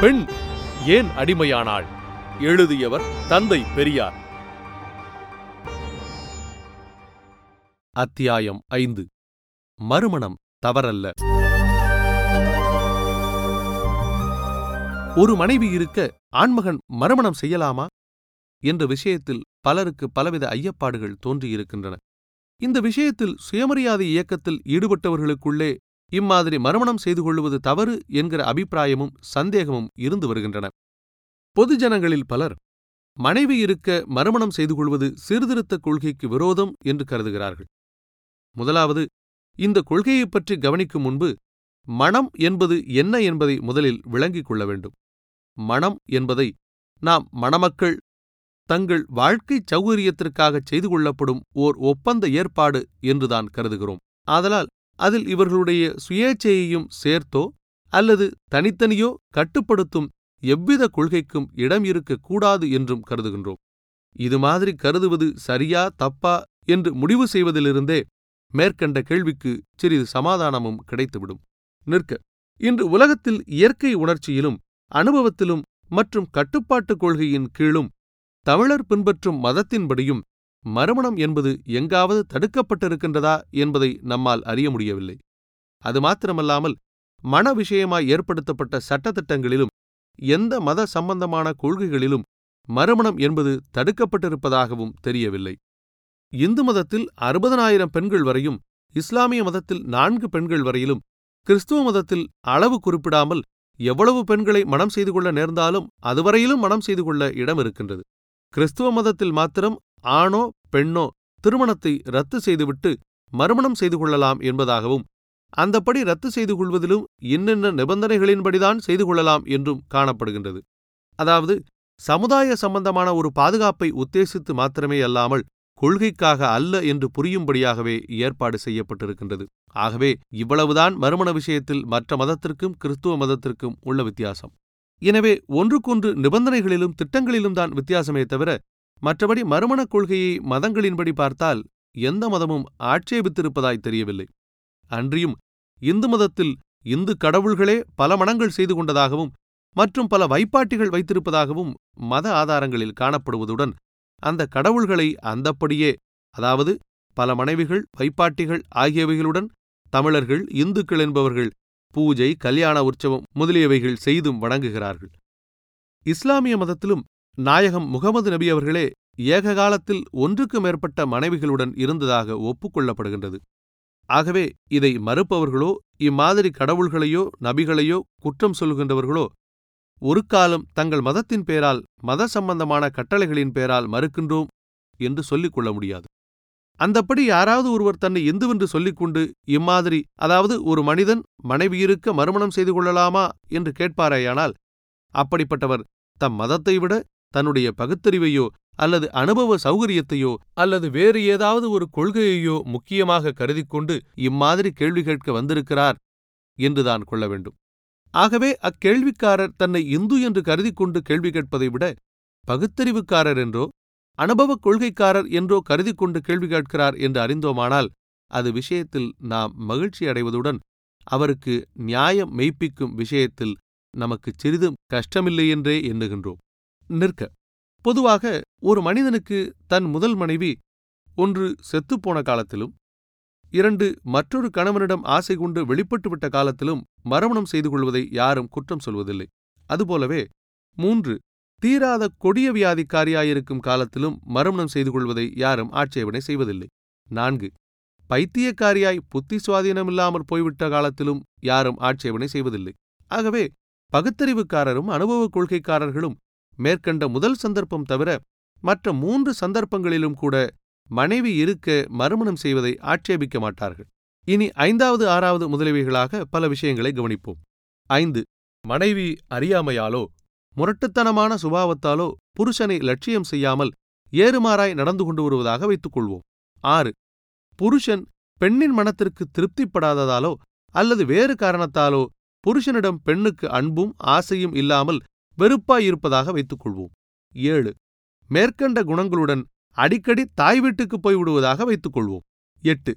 பெண் ஏன் அடிமையானாள்? எழுதியவர் தந்தை பெரியார். அத்தியாயம் ஐந்து. மறுமணம் தவறல்ல. ஒரு மனைவி இருக்க ஆண்மகன் மறுமணம் செய்யலாமா? என்ற விஷயத்தில் பலருக்கு பலவித ஐயப்பாடுகள் தோன்றியிருக்கின்றன. இந்த விஷயத்தில் சுயமரியாதை இயக்கத்தில் ஈடுபட்டவர்களுக்குள்ளே இம்மாதிரி மறுமணம் செய்து கொள்வது தவறு என்கிற அபிப்பிராயமும் சந்தேகமும் இருந்து வருகின்றன. பொதுஜனங்களில் பலர் மனைவி இருக்க மறுமணம் செய்து கொள்வது சீர்திருத்தக் கொள்கைக்கு விரோதம் என்று கருதுகிறார்கள். முதலாவது இந்த கொள்கையைப் பற்றி கவனிக்கும் முன்பு மனம் என்பது என்ன என்பதை முதலில் விளங்கிக் கொள்ள வேண்டும். மனம் என்பதை நாம் மணமக்கள் தங்கள் வாழ்க்கைச் சௌகரியத்திற்காகச் செய்து கொள்ளப்படும் ஓர் ஒப்பந்த ஏற்பாடு என்றுதான் கருதுகிறோம். ஆதலால் அதில் இவர்களுடைய சுயேச்சையையும் சேர்த்தோ அல்லது தனித்தனியோ கட்டுப்படுத்தும் எவ்வித கொள்கைக்கும் இடம் இருக்கக்கூடாது என்றும் கருதுகின்றோம். இது மாதிரி கருதுவது சரியா தப்பா என்று முடிவு செய்வதிலிருந்தே மேற்கண்ட கேள்விக்கு சிறிது சமாதானமும் கிடைத்துவிடும். நிற்க இன்று உலகத்தில் இயற்கை உணர்ச்சியிலும் அனுபவத்திலும் மற்றும் கட்டுப்பாட்டுக் கொள்கையின் கீழும் தமிழர் பின்பற்றும் மதத்தின்படியும் மறுமணம் என்பது எங்காவது தடுக்கப்பட்டிருக்கின்றதா என்பதை நம்மால் அறிய முடியவில்லை. அது மாத்திரமல்லாமல் மன விஷயமாய் ஏற்படுத்தப்பட்ட சட்டத்திட்டங்களிலும் எந்த மத சம்பந்தமான கொள்கைகளிலும் மறுமணம் என்பது தடுக்கப்பட்டிருப்பதாகவும் தெரியவில்லை. இந்து மதத்தில் அறுபதனாயிரம் பெண்கள் வரையும் இஸ்லாமிய மதத்தில் நான்கு பெண்கள் வரையிலும் கிறிஸ்துவ மதத்தில் அளவு குறிப்பிடாமல் எவ்வளவு பெண்களை மனம் செய்து கொள்ள நேர்ந்தாலும் அதுவரையிலும் மனம் செய்து கொள்ள இடம் இருக்கின்றது கிறிஸ்துவ மதத்தில் மாத்திரம் ஆணோ பெண்ணோ திருமணத்தை ரத்து செய்துவிட்டு மறுமணம் செய்து கொள்ளலாம் என்பதாகவும் அந்தப்படி ரத்து செய்து கொள்வதிலும் இன்னென்ன நிபந்தனைகளின்படிதான் செய்து கொள்ளலாம் என்றும் காணப்படுகின்றது. அதாவது சமுதாய சம்பந்தமான ஒரு பாதுகாப்பை உத்தேசித்து மாத்திரமே அல்லாமல் கொள்கைக்காக அல்ல என்று புரியும்படியாகவே ஏற்பாடு செய்யப்பட்டிருக்கின்றது. ஆகவே இவ்வளவுதான் மறுமண விஷயத்தில் மற்ற மதத்திற்கும் கிறிஸ்துவ மதத்திற்கும் உள்ள வித்தியாசம். எனவே ஒன்றுக்கொன்று நிபந்தனைகளிலும் திட்டங்களிலும் தான் வித்தியாசமே தவிர மற்றபடி மறுமணக் கொள்கையை மதங்களின்படி பார்த்தால் எந்த மதமும் ஆட்சேபித்திருப்பதாய் தெரியவில்லை. அன்றியும் இந்து மதத்தில் இந்து கடவுள்களே பல மனங்கள் செய்து கொண்டதாகவும் மற்றும் பல வைப்பாட்டிகள் வைத்திருப்பதாகவும் மத ஆதாரங்களில் காணப்படுவதுடன் அந்த கடவுள்களை அந்தப்படியே அதாவது பல மனைவிகள் வைப்பாட்டிகள் ஆகியவைகளுடன் தமிழர்கள் இந்துக்கள் என்பவர்கள் பூஜை கல்யாண உற்சவம் முதலியவைகள் செய்தும் வணங்குகிறார்கள். இஸ்லாமிய மதத்திலும் நாயகம் முகமது நபி அவர்களே ஏக காலத்தில் ஒன்றுக்கு மேற்பட்ட மனைவிகளுடன் இருந்ததாக ஒப்புக்கொள்ளப்படுகின்றது. ஆகவே இதை மறுப்பவர்களோ இம்மாதிரி கடவுள்களையோ நபிகளையோ குற்றம் சொல்கின்றவர்களோ ஒரு காலம் தங்கள் மதத்தின் பேரால் மத சம்பந்தமான கட்டளைகளின் பேரால் மறுக்கின்றோம் என்று சொல்லிக் கொள்ள முடியாது. அந்தப்படி யாராவது ஒருவர் தன்னை இந்துவென்று சொல்லிக்கொண்டு இம்மாதிரி அதாவது ஒரு மனிதன் மனைவியிருக்க மறுமணம் செய்து கொள்ளலாமா என்று கேட்பாரேயானால் அப்படிப்பட்டவர் தம் மதத்தை விட தன்னுடைய பகுத்தறிவையோ அல்லது அனுபவ சௌகரியத்தையோ அல்லது வேறு ஏதாவது ஒரு கொள்கையையோ முக்கியமாக கருதிக்கொண்டு இம்மாதிரி கேள்வி கேட்க வந்திருக்கிறார் என்றுதான் கொள்ள வேண்டும். ஆகவே அக்கேள்விக்காரர் தன்னை இந்து என்று கருதி கொண்டு கேள்வி கேட்பதை விட பகுத்தறிவுக்காரர் என்றோ அனுபவக் கொள்கைக்காரர் என்றோ கருதி கொண்டு கேள்வி கேட்கிறார் என்று அறிந்தோமானால் அது விஷயத்தில் நாம் மகிழ்ச்சி அடைவதுடன் அவருக்கு நியாயம் மெய்ப்பிக்கும் விஷயத்தில் நமக்கு சிறிதும் கஷ்டமில்லையென்றே எண்ணுகின்றோம். நிற்க. பொதுவாக ஒரு மனிதனுக்கு தன் முதல் மனைவி ஒன்று செத்துப்போன காலத்திலும் இரண்டு மற்றொரு கணவனிடம் ஆசை கொண்டு வெளிப்பட்டுவிட்ட காலத்திலும் மரமணம் செய்து கொள்வதை யாரும் குற்றம் சொல்வதில்லை. அதுபோலவே மூன்று தீராத கொடிய வியாதிக்காரியாயிருக்கும் காலத்திலும் மரமணம் செய்து கொள்வதை யாரும் ஆட்சேபனை செய்வதில்லை. நான்கு பைத்தியக்காரியாய் புத்தி சுவாதீனமில்லாமற் போய்விட்ட காலத்திலும் யாரும் ஆட்சேபனை செய்வதில்லை. ஆகவே பகுத்தறிவுக்காரரும் அனுபவக் கொள்கைக்காரர்களும் மேற்கண்ட முதல் சந்தர்ப்பம் தவிர மற்ற மூன்று சந்தர்ப்பங்களிலும் கூட மனைவி இருக்க மறுமணம் செய்வதை ஆட்சேபிக்க மாட்டார்கள். இனி ஐந்தாவது ஆறாவது முதலியவைகளாக பல விஷயங்களை கவனிப்போம். ஐந்து. மனைவி அறியாமையாலோ முரட்டுத்தனமான சுபாவத்தாலோ புருஷனை லட்சியம் செய்யாமல் ஏறுமாறாய் நடந்து கொண்டு வருவதாக வைத்துக் கொள்வோம். ஆறு. புருஷன் பெண்ணின் மனத்திற்கு திருப்திப்படாததாலோ அல்லது வேறு காரணத்தாலோ புருஷனிடம் பெண்ணுக்கு அன்பும் ஆசையும் இல்லாமல் வெறுப்பாயிருப்பதாக வைத்துக் கொள்வோம் ஏழு. மேற்கண்ட குணங்களுடன் அடிக்கடி தாய் வீட்டுக்கு போய்விடுவதாக வைத்துக் கொள்வோம் எட்டு.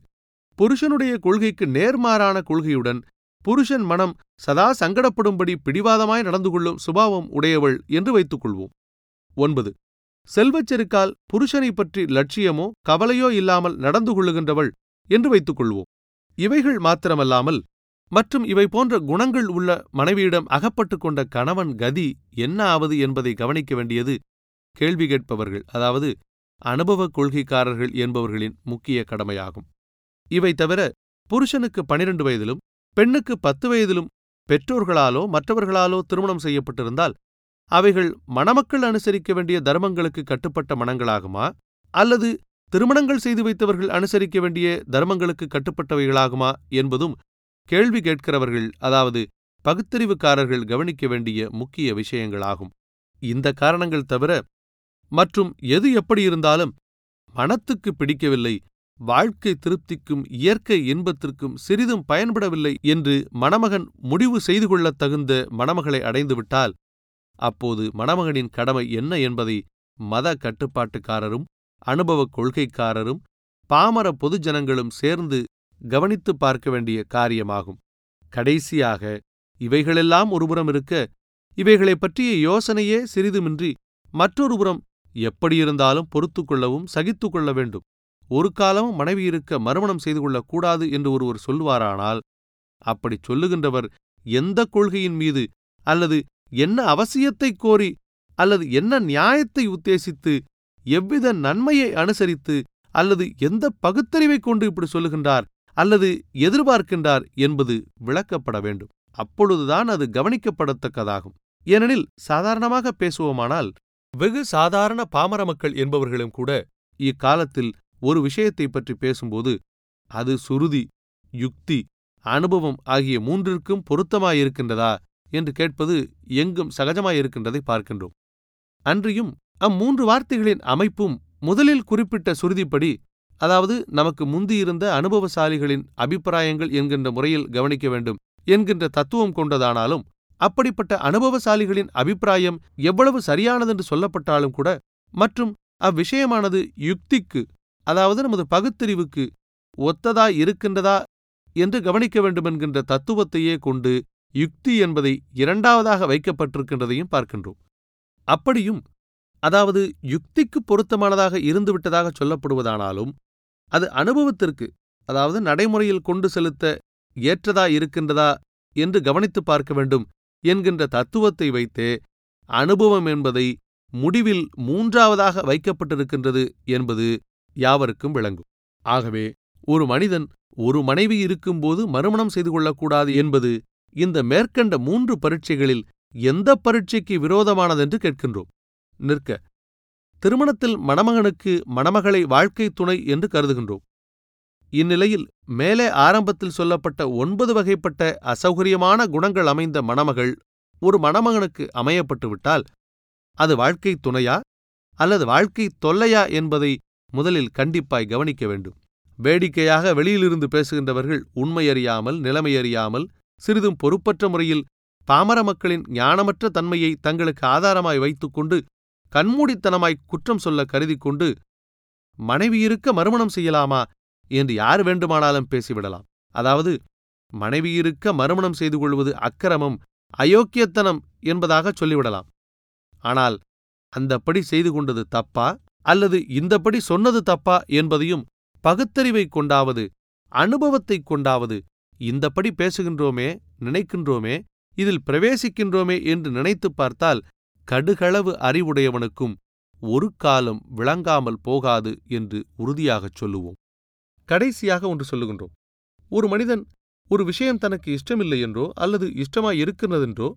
புருஷனுடைய கொள்கைக்கு நேர்மாறான கொள்கையுடன் புருஷன் மனம் சதா சங்கடப்படும்படி பிடிவாதமாய் நடந்து கொள்ளும் சுபாவம் உடையவள் என்று வைத்துக் கொள்வோம் ஒன்பது. செல்வச் செருக்கால் புருஷனைப் பற்றி லட்சியமோ கவலையோ இல்லாமல் நடந்து கொள்ளுகின்றவள் என்று வைத்துக் கொள்வோம் இவைகள் மாத்திரமல்லாமல் மற்றும் இவை போன்ற குணங்கள் உள்ள மனைவியிடம் அகப்பட்டுக் கொண்ட கணவன் கதி என்ன ஆவது என்பதை கவனிக்க வேண்டியது கேள்வி கேட்பவர்கள் அதாவது அனுபவக் கொள்கைக்காரர்கள் என்பவர்களின் முக்கிய கடமையாகும். இவை தவிர புருஷனுக்கு பனிரெண்டு வயதிலும் பெண்ணுக்கு பத்து வயதிலும் பெற்றோர்களாலோ மற்றவர்களாலோ திருமணம் செய்யப்பட்டிருந்தால் அவைகள் மணமக்கள் அனுசரிக்க வேண்டிய தர்மங்களுக்கு கட்டுப்பட்ட மனங்களாகுமா? அல்லது திருமணங்கள் செய்து வைத்தவர்கள் அனுசரிக்க வேண்டிய தர்மங்களுக்கு கட்டுப்பட்டவைகளாகுமா? என்பதும் கேள்வி கேட்கிறவர்கள் அதாவது பகுத்தறிவுக்காரர்கள் கவனிக்க வேண்டிய முக்கிய விஷயங்களாகும். இந்த காரணங்கள் தவிர மற்றும் எது எப்படி இருந்தாலும் மனத்துக்கு பிடிக்கவில்லை வாழ்க்கை திருப்திக்கும் இயற்கை இன்பத்திற்கும் சிறிதும் பயன்படவில்லை என்று மணமகன் முடிவு செய்து கொள்ளத் தகுந்த மணமகளை அடைந்துவிட்டால் அப்போது மணமகனின் கடமை என்ன என்பதை மத கட்டுப்பாட்டுக்காரரும் அனுபவக் கொள்கைக்காரரும் பாமர பொதுஜனங்களும் சேர்ந்து கவனித்துப் பார்க்க வேண்டிய காரியமாகும். கடைசியாக இவைகளெல்லாம் ஒருபுறம் இருக்க இவைகளைப் பற்றிய யோசனையே சிறிதுமின்றி மற்றொரு புறம் எப்படியிருந்தாலும் பொறுத்து கொள்ளவும் சகித்து கொள்ள வேண்டும். ஒரு காலமும் மனைவி இருக்க மறுமணம் செய்து கொள்ளக்கூடாது என்று ஒருவர் சொல்லுவாரானால் அப்படிச் சொல்லுகின்றவர் எந்த கொள்கையின் மீது அல்லது என்ன அவசியத்தைக் கோரி அல்லது என்ன நியாயத்தை உத்தேசித்து எவ்வித நன்மையை அனுசரித்து அல்லது எந்த பகுத்தறிவைக் கொண்டு இப்படி சொல்லுகின்றார் அல்லது எதிர்பார்க்கின்றார் என்பது விளக்கப்பட வேண்டும். அப்பொழுதுதான் அது கவனிக்கப்படத்தக்கதாகும். ஏனெனில் சாதாரணமாக பேசுவோமானால் வெகு சாதாரண பாமர மக்கள் என்பவர்களும் கூட இக்காலத்தில் ஒரு விஷயத்தைப் பற்றி பேசும்போது அது சுருதி யுக்தி அனுபவம் ஆகிய மூன்றிற்கும் பொருத்தமாயிருக்கின்றதா என்று கேட்பது எங்கும் சகஜமாயிருக்கின்றதை பார்க்கின்றோம். அன்றியும் அம்மூன்று வார்த்தைகளின் அமைப்பும் முதலில் குறிப்பிட்ட சுருதிப்படி அதாவது நமக்கு முந்தியிருந்த அனுபவசாலிகளின் அபிப்பிராயங்கள் என்கின்ற முறையில் கவனிக்க வேண்டும் என்கின்ற தத்துவம் கொண்டதானாலும் அப்படிப்பட்ட அனுபவசாலிகளின் அபிப்பிராயம் எவ்வளவு சரியானதென்று சொல்லப்பட்டாலும் கூட மற்றும் அவ்விஷயமானது யுக்திக்கு அதாவது நமது பகுத்தறிவுக்கு ஒத்ததா இருக்கின்றதா என்று கவனிக்க வேண்டுமென்கின்ற தத்துவத்தையே கொண்டு யுக்தி என்பதை இரண்டாவதாக வைக்கப்பட்டிருக்கின்றதையும் பார்க்கின்றோம். அப்படியும் அதாவது யுக்திக்கு பொருத்தமானதாக இருந்துவிட்டதாக சொல்லப்படுவதானாலும் அது அனுபவத்திற்கு அதாவது நடைமுறையில் கொண்டு செலுத்த ஏற்றதா இருக்கின்றதா என்று கவனித்துப் பார்க்க வேண்டும் என்கின்ற தத்துவத்தை வைத்தே அனுபவம் என்பதை முடிவில் மூன்றாவதாக வைக்கப்பட்டிருக்கின்றது என்பது யாவருக்கும் விளங்கும். ஆகவே ஒரு மனிதன் ஒரு மனைவி இருக்கும்போது மறுமணம் செய்து கொள்ளக்கூடாது என்பது இந்த மேற்கண்ட மூன்று பரீட்சைகளில் எந்த பரீட்சைக்கு விரோதமானதென்று கேட்கின்றோம். நிற்க திருமணத்தில் மணமகனுக்கு மணமகளை வாழ்க்கை துணை என்று கருதுகின்றோம். இந்நிலையில் மேலே ஆரம்பத்தில் சொல்லப்பட்ட ஒன்பது வகைப்பட்ட அசௌகரியமான குணங்கள் அமைந்த மணமகள் ஒரு மணமகனுக்கு அமையப்பட்டுவிட்டால் அது வாழ்க்கை துணையா அல்லது வாழ்க்கை தொல்லையா என்பதை முதலில் கண்டிப்பாய் கவனிக்க வேண்டும். வேடிக்கையாக வெளியிலிருந்து பேசுகின்றவர்கள் உண்மையறியாமல் நிலைமையறியாமல் சிறிதும் பொறுப்பற்ற முறையில் பாமர மக்களின் ஞானமற்ற தன்மையை தங்களுக்கு ஆதாரமாய் வைத்துக்கொண்டு கண்மூடித்தனமாய் குற்றம் சொல்ல கருதி கொண்டு மனைவி இருக்க மறுமணம் செய்யலாமா? என்று யார் வேண்டுமானாலும் பேசிவிடலாம். அதாவது மனைவி இருக்க மறுமணம் செய்து கொள்வது அக்கிரமம் அயோக்கியத்தனம் என்பதாக சொல்லிவிடலாம். ஆனால் அந்தப்படி செய்து கொண்டது தப்பா? அல்லது இந்தப்படி சொன்னது தப்பா? என்பதையும் பகுத்தறிவைக் கொண்டாவது அனுபவத்தைக் கொண்டாவது இந்தப்படி பேசுகின்றோமே நினைக்கின்றோமே இதில் பிரவேசிக்கின்றோமே என்று நினைத்துப் பார்த்தால் கடுகளவு அறிவுடையவனுக்கும் ஒரு காலம் விளங்காமல் போகாது என்று உறுதியாகச் சொல்லுவோம். கடைசியாக ஒன்று சொல்லுகின்றோம். ஒரு மனிதன் ஒரு விஷயம் தனக்கு இஷ்டமில்லை என்றோ அல்லது இஷ்டமாய் இருக்கிறதென்றோ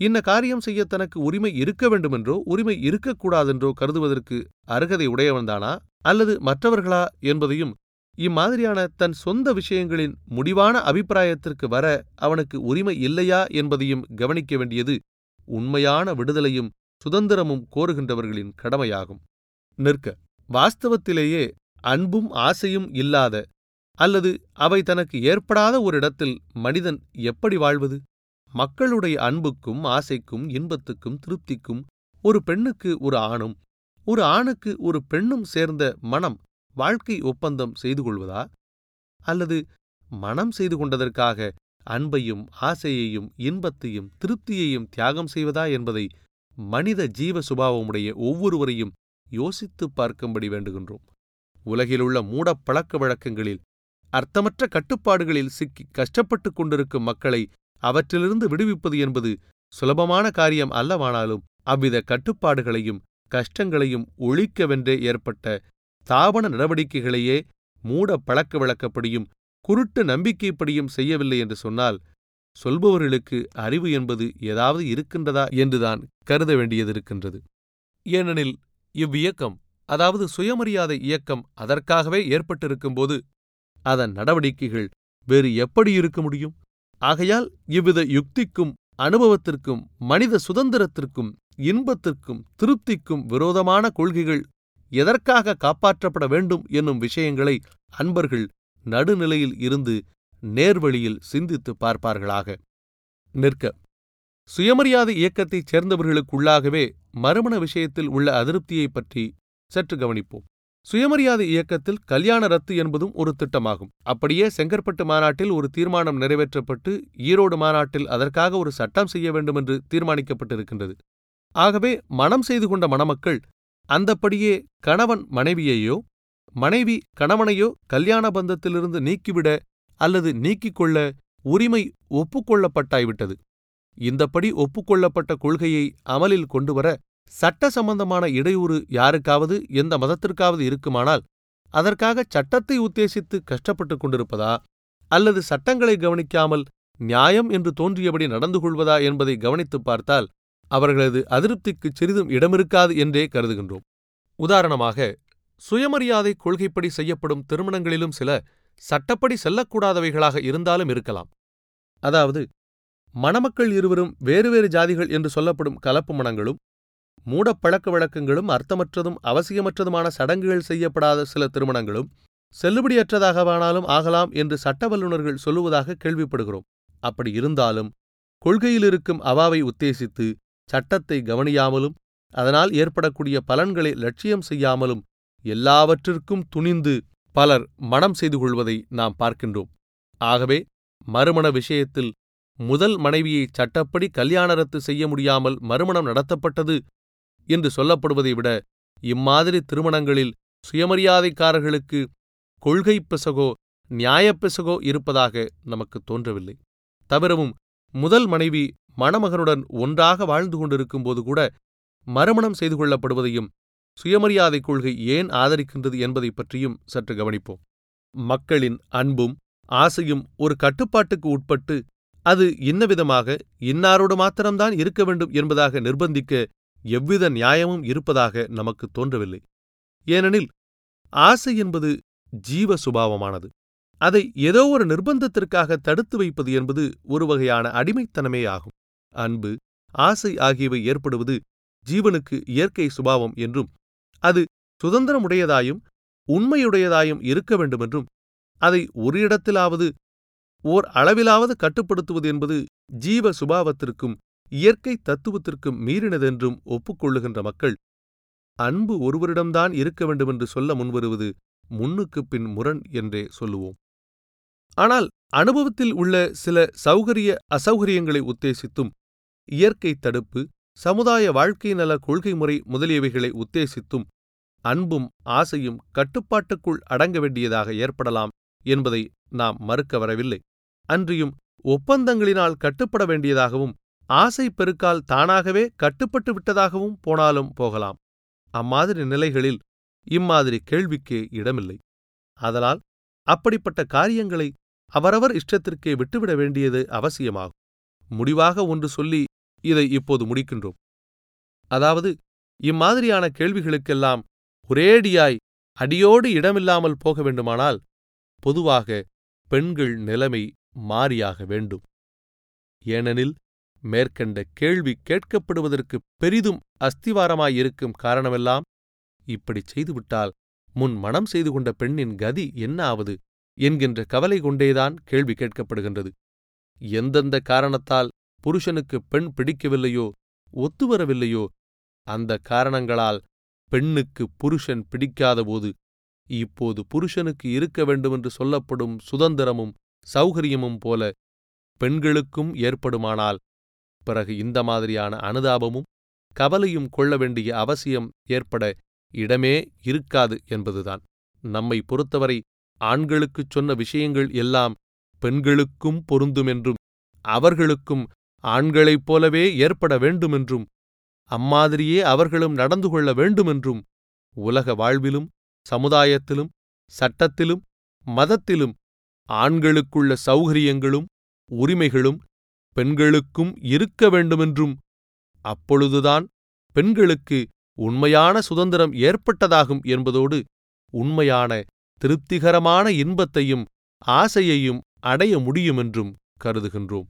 இன்ன காரியம் செய்ய தனக்கு உரிமை இருக்க வேண்டுமென்றோ உரிமை இருக்கக்கூடாதென்றோ கருதுவதற்கு அருகதை உடையவன்தானா அல்லது மற்றவர்களா என்பதையும் இம்மாதிரியான தன் சொந்த விஷயங்களின் முடிவான அபிப்பிராயத்திற்கு வர அவனுக்கு உரிமை இல்லையா என்பதையும் கவனிக்க வேண்டியது உண்மையான விடுதலையும் சுதந்திரமும் கோருகின்றவர்களின் கடமையாகும். நிற்க வாஸ்தவத்திலேயே அன்பும் ஆசையும் இல்லாத அல்லது அவை தனக்கு ஏற்படாத ஒரு இடத்தில் மனிதன் எப்படி வாழ்வது? மக்களுடைய அன்புக்கும் ஆசைக்கும் இன்பத்துக்கும் திருப்திக்கும் ஒரு பெண்ணுக்கு ஒரு ஆணும் ஒரு ஆணுக்கு ஒரு பெண்ணும் சேர்ந்த மனம் வாழ்க்கை ஒப்பந்தம் செய்து கொள்வதா? அல்லது மனம் செய்து கொண்டதற்காக அன்பையும் ஆசையையும் இன்பத்தையும் திருப்தியையும் தியாகம் செய்வதா என்பதை மனித ஜீவ சுபாவமுடைய ஒவ்வொருவரையும் யோசித்துப் பார்க்கும்படி வேண்டுகின்றோம். உலகிலுள்ள மூடப் பழக்க வழக்கங்களில் அர்த்தமற்ற கட்டுப்பாடுகளில் சிக்கி கஷ்டப்பட்டுக் கொண்டிருக்கும் மக்களை அவற்றிலிருந்து விடுவிப்பது என்பது சுலபமான காரியம் அல்லவானாலும் அவ்வித கட்டுப்பாடுகளையும் கஷ்டங்களையும் ஒழிக்கவென்றே ஏற்பட்ட தாபன நடவடிக்கைகளையே மூட பழக்க வழக்கப்படியும் குருட்டு நம்பிக்கைப்படியும் செய்யவில்லை என்று சொன்னால் சொல்பவர்களுக்கு அறிவு என்பது ஏதாவது இருக்கின்றதா என்றுதான் கருத வேண்டியதிருக்கின்றது ஏனெனில் இவ்வியக்கம் அதாவது சுயமரியாதை இயக்கம் அதற்காகவே ஏற்பட்டிருக்கும்போது அதன் நடவடிக்கைகள் வேறு எப்படி இருக்க முடியும்? ஆகையால் இவ்வித யுக்திக்கும் அனுபவத்திற்கும் மனித சுதந்திரத்திற்கும் இன்பத்திற்கும் திருப்திக்கும் விரோதமான கொள்கைகள் எதற்காக காப்பாற்றப்பட வேண்டும் என்னும் விஷயங்களை அன்பர்கள் நடுநிலையில் இருந்து நேர்வழியில் சிந்தித்து பார்ப்பார்களாக. நிற்க. சுயமரியாதை இயக்கத்தைச் சேர்ந்தவர்களுக்குள்ளாகவே மறுமண விஷயத்தில் உள்ள அதிருப்தியைப் பற்றி சற்று கவனிப்போம். சுயமரியாதை இயக்கத்தில் கல்யாண ரத்து என்பதும் ஒரு திட்டமாகும். அப்படியே செங்கற்பட்டு மாநாட்டில் ஒரு தீர்மானம் நிறைவேற்றப்பட்டு ஈரோடு மாநாட்டில் அதற்காக ஒரு சட்டம் செய்ய வேண்டும் என்று தீர்மானிக்கப்பட்டிருக்கின்றது. ஆகவே மனம் செய்து கொண்ட மணமக்கள் அந்தப்படியே கணவன் மனைவியையோ மனைவி கணவனையோ கல்யாண பந்தத்திலிருந்து நீக்கிவிட அல்லது நீக்கிக் கொள்ள உரிமை ஒப்புக்கொள்ளப்பட்டாய்விட்டது. இந்தப்படி ஒப்புக்கொள்ளப்பட்ட கொள்கையை அமலில் கொண்டுவர சட்ட சம்பந்தமான இடையூறு யாருக்காவது எந்த மதத்திற்காவது இருக்குமானால் அதற்காக சட்டத்தை உத்தேசித்து கஷ்டப்பட்டுக் கொண்டிருப்பதா? அல்லது சட்டங்களை கவனிக்காமல் நியாயம் என்று தோன்றியபடி நடந்து கொள்வதா என்பதை கவனித்துப் பார்த்தால் அவர்களது அதிருப்திக்கு சிறிதும் இடமிருக்காது என்றே கருதுகின்றோம். உதாரணமாக சுயமரியாதை கொள்கைப்படி செய்யப்படும் திருமணங்களிலும் சில சட்டப்படி செல்லக்கூடாதவைகளாக இருந்தாலும் இருக்கலாம். அதாவது மணமக்கள் இருவரும் வேறு வேறு ஜாதிகள் என்று சொல்லப்படும் கலப்பு மணங்களும் மூடப்பழக்க வழக்கங்களும் அர்த்தமற்றதும் அவசியமற்றதுமான சடங்குகள் செய்யப்படாத சில திருமணங்களும் செல்லுபடியற்றதாகவானாலும் ஆகலாம் என்று சட்ட வல்லுநர்கள் சொல்லுவதாக கேள்விப்படுகிறோம். அப்படி இருந்தாலும் கொள்கையில் இருக்கும் அவாவை உத்தேசித்து சட்டத்தை கவனியாமலும் அதனால் ஏற்படக்கூடிய பலன்களை லட்சியம் செய்யாமலும் எல்லாவற்றிற்கும் துணிந்து பலர் மனம் செய்து கொள்வதை நாம் பார்க்கின்றோம். ஆகவே மறுமண விஷயத்தில் முதல் மனைவியை சட்டப்படி கல்யாண ரத்து செய்ய முடியாமல் மறுமணம் நடத்தப்பட்டது என்று சொல்லப்படுவதை விட இம்மாதிரி திருமணங்களில் சுயமரியாதைக்காரர்களுக்கு கொள்கை பிசகோ நியாயப்பிசகோ இருப்பதாக நமக்கு தோன்றவில்லை. தவிரவும் முதல் மனைவி மணமகனுடன் ஒன்றாக வாழ்ந்து கொண்டிருக்கும்போது கூட மறுமணம் செய்து கொள்ளப்படுவதையும் சுயமரியாதை கொள்கை ஏன் ஆதரிக்கின்றது என்பதை பற்றியும் சற்று கவனிப்போம். மக்களின் அன்பும் ஆசையும் ஒரு கட்டுப்பாட்டுக்கு உட்பட்டு அது இன்னவிதமாக இன்னாரோடு மாத்திரம்தான் இருக்க வேண்டும் என்பதாக நிர்பந்திக்க எவ்வித நியாயமும் இருப்பதாக நமக்கு தோன்றவில்லை. ஏனெனில் ஆசை என்பது ஜீவ சுபாவமானது. அதை ஏதோ ஒரு நிர்பந்தத்திற்காக தடுத்து வைப்பது என்பது ஒரு வகையான அடிமைத்தனமே ஆகும். அன்பு ஆசை ஆகியவை ஏற்படுவது ஜீவனுக்கு இயற்கை சுபாவம் என்றும் அது சுதந்திரமுடையதாயும் உண்மையுடையதாயும் இருக்க வேண்டுமென்றும் அதை ஒரு இடத்திலாவது ஓர் அளவிலாவது கட்டுப்படுத்துவது என்பது ஜீவ சுபாவத்திற்கும் இயற்கை தத்துவத்திற்கும் மீறினதென்றும் ஒப்புக்கொள்ளுகின்ற மக்கள் அன்பு ஒருவரிடம்தான் இருக்க வேண்டுமென்று சொல்ல முன்வருவது முன்னுக்குப் பின் முரண் என்றே சொல்லுவோம். ஆனால் அனுபவத்தில் உள்ள சில சௌகரிய அசௌகரியங்களை உத்தேசித்தும் இயற்கை தடுப்பு சமுதாய வாழ்க்கை நல கொள்கை முறை முதலியவைகளை உத்தேசித்தும் அன்பும் ஆசையும் கட்டுப்பாட்டுக்குள் அடங்க வேண்டியதாக ஏற்படலாம் என்பதை நாம் மறுக்க வரவில்லை. அன்றியும் ஒப்பந்தங்களினால் கட்டுப்பட வேண்டியதாகவும் ஆசை பெருக்கால் தானாகவே கட்டுப்பட்டு விட்டதாகவும் போனாலும் போகலாம். அம்மாதிரி நிலைகளில் இம்மாதிரி கேள்விக்கே இடமில்லை. அதனால் அப்படிப்பட்ட காரியங்களை அவரவர் இஷ்டத்திற்கே விட்டுவிட வேண்டியது அவசியமாகும். முடிவாக ஒன்று சொல்லி இதை இப்போது முடிக்கின்றோம். அதாவது இம்மாதிரியான கேள்விகளுக்கெல்லாம் ஒரேடியாய் அடியோடு இடமில்லாமல் போக வேண்டுமானால் பொதுவாக பெண்கள் நிலைமை மாறியாக வேண்டும். ஏனெனில் மேற்கண்ட கேள்வி கேட்கப்படுவதற்கு பெரிதும் அஸ்திவாரமாயிருக்கும் காரணமெல்லாம் இப்படிச் செய்துவிட்டால் முன் மனம் செய்து கொண்ட பெண்ணின் கதி என்ன ஆவது என்கின்ற கவலை கொண்டேதான் கேள்வி கேட்கப்படுகின்றது. எந்தெந்த காரணத்தால் புருஷனுக்கு பெண் பிடிக்கவில்லையோ ஒத்துவரவில்லையோ அந்த காரணங்களால் பெண்ணுக்கு புருஷன் பிடிக்காதபோது இப்போது புருஷனுக்கு இருக்க வேண்டுமென்று சொல்லப்படும் சுதந்திரமும் சௌகரியமும் போல பெண்களுக்கும் ஏற்படுமானால் பிறகு இந்த மாதிரியான அனுதாபமும் கவலையும் கொள்ள வேண்டிய அவசியம் ஏற்பட இடமே இருக்காது என்பதுதான். நம்மை பொறுத்தவரை ஆண்களுக்குச் சொன்ன விஷயங்கள் எல்லாம் பெண்களுக்கும் பொருந்துமென்றும் அவர்களுக்கும் ஆண்களைப் போலவே ஏற்பட வேண்டுமென்றும் அம்மாதிரியே அவர்களும் நடந்து கொள்ள வேண்டுமென்றும் உலக வாழ்விலும் சமுதாயத்திலும் சட்டத்திலும் மதத்திலும் ஆண்களுக்குள்ள சௌகரியங்களும் உரிமைகளும் பெண்களுக்கும் இருக்க வேண்டுமென்றும் அப்பொழுதுதான் பெண்களுக்கு உண்மையான சுதந்திரம் ஏற்பட்டதாகும் என்பதோடு உண்மையான திருப்திகரமான இன்பத்தையும் ஆசையையும் அடைய முடியுமென்றும் கருதுகின்றோம்.